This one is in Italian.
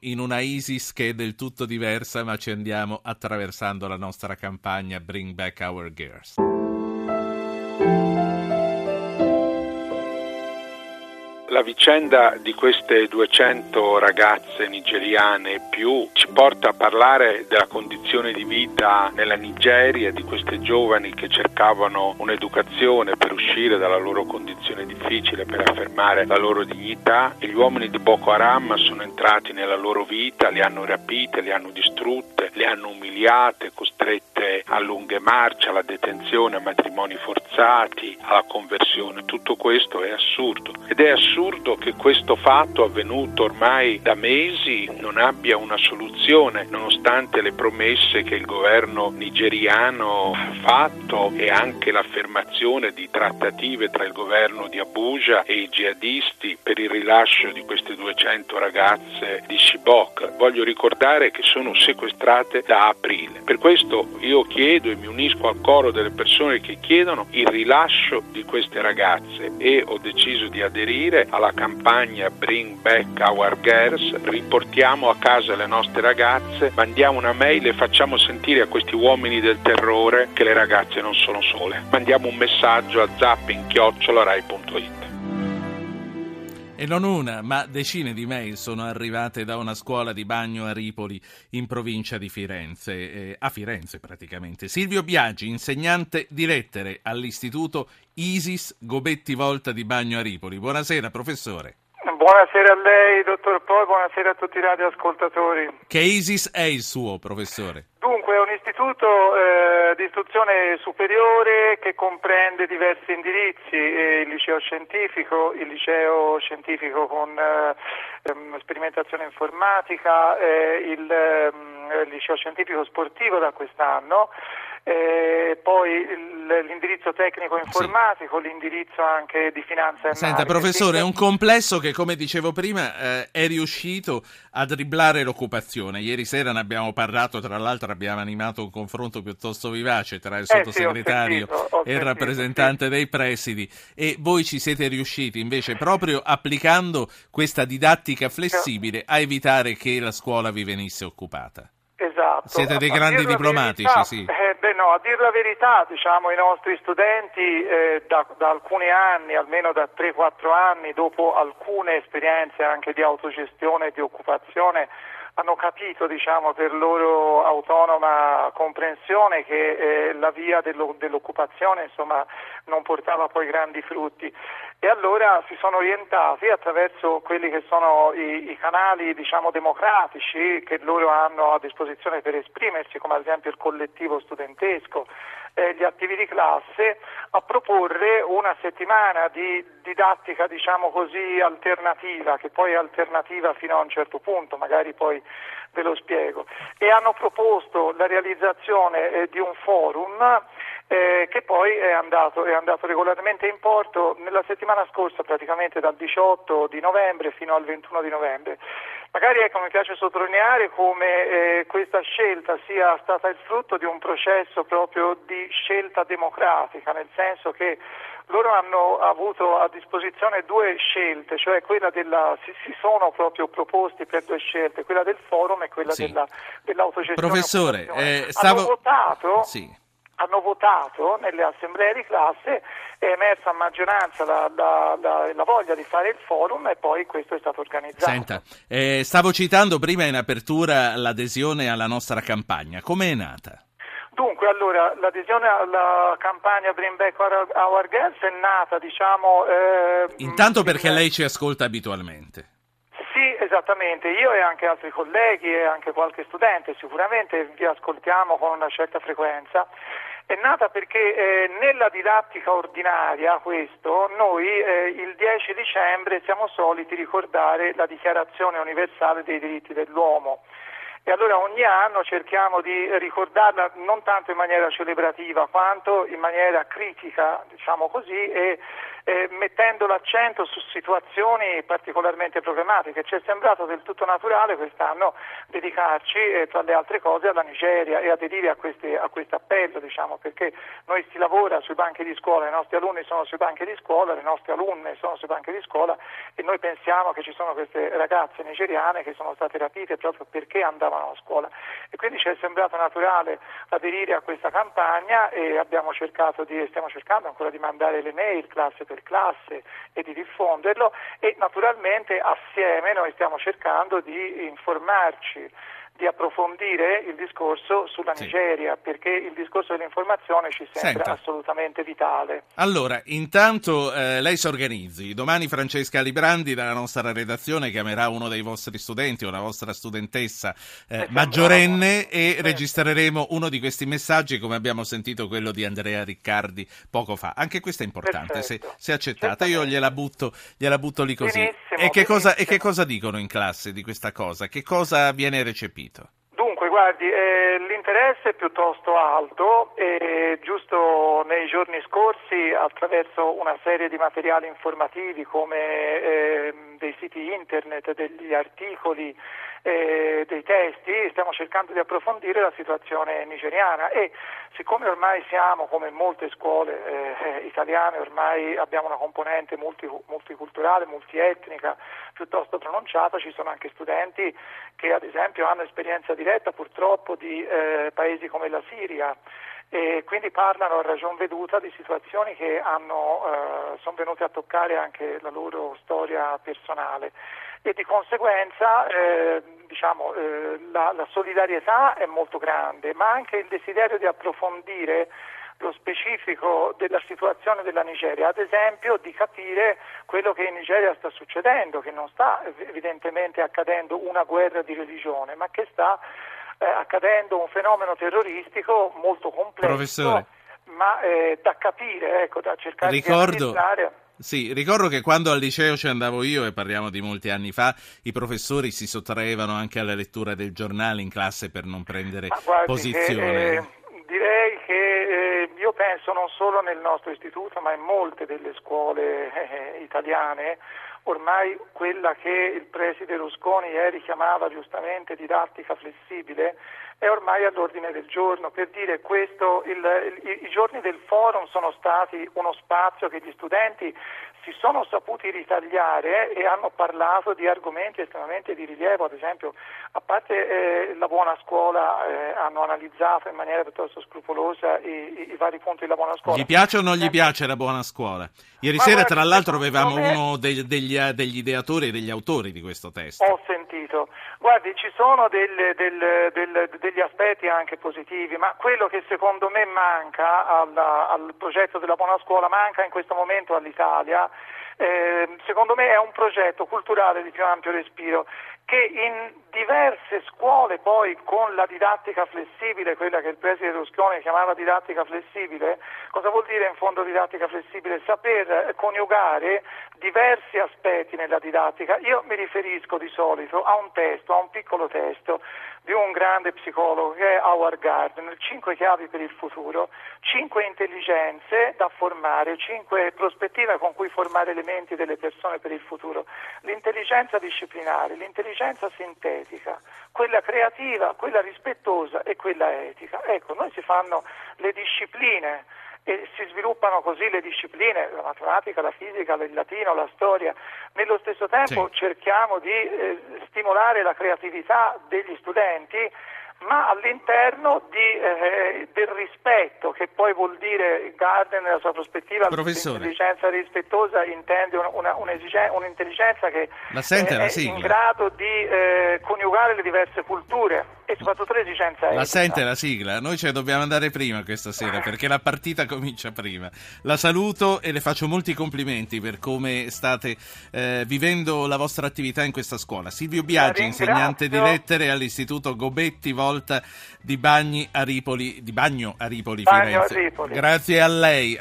in una ISIS che è del tutto diversa, ma ci andiamo attraversando la nostra campagna Bring Back Our Girls. La vicenda di queste 200 ragazze nigeriane più ci porta a parlare della condizione di vita nella Nigeria, di queste giovani che cercavano un'educazione uscire dalla loro condizione difficile, per affermare la loro dignità. E gli uomini di Boko Haram sono entrati nella loro vita, le hanno rapite, le hanno distrutte, le hanno umiliate, costrette a lunghe marce, alla detenzione, a matrimoni forzati, alla conversione. Tutto questo è assurdo ed è assurdo assurdo che questo fatto avvenuto ormai da mesi non abbia una soluzione, nonostante le promesse che il governo nigeriano ha fatto e anche l'affermazione di trattative tra il governo di Abuja e i jihadisti per il rilascio di queste 200 ragazze di Shibok. Voglio ricordare che sono sequestrate da aprile. Per questo io chiedo e mi unisco al coro delle persone che chiedono il rilascio di queste ragazze e ho deciso di aderire alla campagna Bring Back Our Girls, riportiamo a casa le nostre ragazze, mandiamo una mail e facciamo sentire a questi uomini del terrore che le ragazze non sono sole. Mandiamo un messaggio a zapping.rai.it. E non una, ma decine di mail sono arrivate da una scuola di bagno a Ripoli, in provincia di Firenze, eh, a Firenze praticamente. Silvio Biagi, insegnante di lettere all'istituto Isis Gobetti Volta di Bagno a Ripoli. Buonasera, professore. Buonasera a lei, dottor Poi, buonasera a tutti i radioascoltatori. Che ISIS è il suo, professore? È un istituto eh, di istruzione superiore che comprende diversi indirizzi, eh, il liceo scientifico, il liceo scientifico con eh, ehm, sperimentazione informatica, eh, il, ehm, il liceo scientifico sportivo da quest'anno eh, poi l'indirizzo tecnico informatico, sì. l'indirizzo anche di finanza Senta, professore, è un complesso che, come dicevo prima, eh, è riuscito a dribblare l'occupazione. Ieri sera ne abbiamo parlato, tra l'altro abbiamo animato un confronto piuttosto vivace tra il sottosegretario eh sì, ho sentito, ho e il rappresentante sì. dei presidi e voi ci siete riusciti invece proprio applicando questa didattica flessibile a evitare che la scuola vi venisse occupata. Esatto. Siete dei grandi diplomatici, verità, sì. Eh, beh no, a dire la verità, diciamo, i nostri studenti eh, da, da, alcuni anni, almeno da 3-4 anni, dopo alcune esperienze anche di autogestione e di occupazione, hanno capito diciamo, per loro autonoma comprensione che eh, la via dello, dell'occupazione insomma, non portava poi grandi frutti. E allora si sono orientati attraverso quelli che sono i, i canali diciamo, democratici che loro hanno a disposizione per esprimersi come ad esempio il collettivo studentesco eh, gli attivi di classe a proporre una settimana di didattica diciamo così alternativa, che poi è alternativa fino a un certo punto, magari poi ve lo spiego, e hanno proposto la realizzazione eh, di un forum eh, che poi è andato, è andato, regolarmente in porto nella settimana scorsa, praticamente dal 18 di novembre fino al 21 di novembre. Magari ecco, mi piace sottolineare come eh, questa scelta sia stata il frutto di un processo proprio di scelta democratica, nel senso che loro hanno avuto a disposizione due scelte, cioè quella della, si, si sono proprio proposti per due scelte, quella del forum e quella sì. della, dell'autogestione. Professore, eh, stavo... hanno votato sì hanno votato nelle assemblee di classe, è emersa a maggioranza la, la, la, la, voglia di fare il forum e poi questo è stato organizzato. Senta, eh, stavo citando prima in apertura l'adesione alla nostra campagna, come è nata? Dunque, allora, l'adesione alla campagna Bring Back Our Girls è nata, diciamo... Eh, Intanto perché lei ci ascolta abitualmente. Sì, esattamente, io e anche altri colleghi e anche qualche studente sicuramente vi ascoltiamo con una certa frequenza è nata perché eh, nella didattica ordinaria, questo, noi eh, il 10 dicembre siamo soliti ricordare la Dichiarazione universale dei diritti dell'uomo. E allora ogni anno cerchiamo di ricordarla non tanto in maniera celebrativa quanto in maniera critica, diciamo così, e eh, mettendo l'accento su situazioni particolarmente problematiche. Ci è sembrato del tutto naturale quest'anno dedicarci, eh, tra le altre cose, alla Nigeria e aderire a, questi, a questo appello, diciamo, perché noi si lavora sui banchi di scuola, i nostri alunni sono sui banchi di scuola, le nostre alunne sono sui banchi di scuola e noi pensiamo che ci sono queste ragazze nigeriane che sono state rapite proprio perché andavano a scuola e quindi ci è sembrato naturale aderire a questa campagna e cercato di, stiamo cercando ancora di mandare le mail classe per classe e di diffonderlo e naturalmente assieme noi stiamo cercando di informarci di approfondire il discorso sulla sì. Nigeria, perché il discorso dell'informazione ci sembra Senta. assolutamente vitale. Allora, intanto eh, lei si organizzi. Domani Francesca Librandi dalla nostra redazione chiamerà uno dei vostri studenti o una vostra studentessa eh, maggiorenne e sì. registreremo uno di questi messaggi, come abbiamo sentito quello di Andrea Riccardi poco fa. Anche questo è importante, se, se, accettata. Io gliela butto, gliela butto lì così. Benissimo, e, che cosa, e che cosa dicono in classe di questa cosa? Che cosa viene recepito? Dunque, guardi, eh, l'interesse è piuttosto alto e giusto nei giorni scorsi attraverso una serie di materiali informativi come eh, dei siti internet, degli articoli, eh, dei testi, stiamo cercando di approfondire la situazione nigeriana e siccome ormai siamo, come molte scuole eh, italiane, ormai abbiamo una componente multi, multiculturale, multietnica piuttosto pronunciata, ci sono anche studenti che ad esempio hanno esperienza diretta purtroppo di eh, paesi come la Siria e quindi parlano a ragion veduta di situazioni che hanno, eh, sono venute a toccare anche la loro storia personale. E di conseguenza eh, diciamo, eh, la, la solidarietà è molto grande, ma anche il desiderio di approfondire lo specifico della situazione della Nigeria, ad esempio di capire quello che in Nigeria sta succedendo, che non sta evidentemente accadendo una guerra di religione, ma che sta eh, accadendo un fenomeno terroristico molto complesso, Professore. ma eh, da capire, ecco, da cercare Ricordo... di analizzare. Sì, ricordo che quando al liceo ci andavo io, e parliamo di molti anni fa, i professori si sottraevano anche alla lettura del giornale in classe per non prendere posizione. Che, eh, direi che eh, io penso non solo nel nostro istituto, ma in molte delle scuole eh, italiane, ormai quella che il preside Rusconi ieri chiamava giustamente didattica flessibile è ormai all'ordine del giorno. Per dire questo, il, il, i giorni del forum sono stati uno spazio che gli studenti si sono saputi ritagliare e hanno parlato di argomenti estremamente di rilievo, ad esempio, a parte eh, la buona scuola, eh, hanno analizzato in maniera piuttosto scrupolosa i, i, i, vari punti della buona scuola. Gli piace o non gli eh, piace la buona scuola? Ieri Ma sera, guarda, tra l'altro, avevamo uno degli, degli, degli, ideatori e degli autori di questo testo. Ho sentito. Guardi, ci sono del, del, del, degli aspetti anche positivi, ma quello che secondo me manca alla, al progetto della buona scuola, manca in questo momento all'Italia, eh, secondo me è un progetto culturale di più ampio respiro che in diverse scuole poi con la didattica flessibile, quella che il preside Rusconi chiamava didattica flessibile, cosa vuol dire in fondo didattica flessibile? Saper coniugare diversi aspetti nella didattica. Io mi riferisco di solito a un testo, a un piccolo testo di un grande psicologo che è Howard Gardner, cinque chiavi per il futuro, cinque intelligenze da formare, cinque prospettive con cui formare elementi delle persone per il futuro. L'intelligenza disciplinare, l'intelligenza sintetica, quella creativa, quella rispettosa e quella etica. Ecco, noi si fanno le discipline e si sviluppano così le discipline, la matematica, la fisica, il latino, la storia. Nello stesso tempo sì. cerchiamo di eh, stimolare la creatività degli studenti ma all'interno di, eh, del rispetto, che poi vuol dire Garden nella sua prospettiva, l'intelligenza rispettosa intende una, una, un'intelligenza che eh, è in grado di eh, coniugare le diverse culture e soprattutto l'esigenza etica. La sente la sigla? Noi ce ne dobbiamo andare prima questa sera perché la partita comincia prima. La saluto e le faccio molti complimenti per come state eh, vivendo la vostra attività in questa scuola. Silvio Biagi, insegnante di lettere all'Istituto Gobetti Volta di Bagni a Ripoli, di Bagno a Ripoli, Bagno Firenze. A Ripoli. Grazie a lei.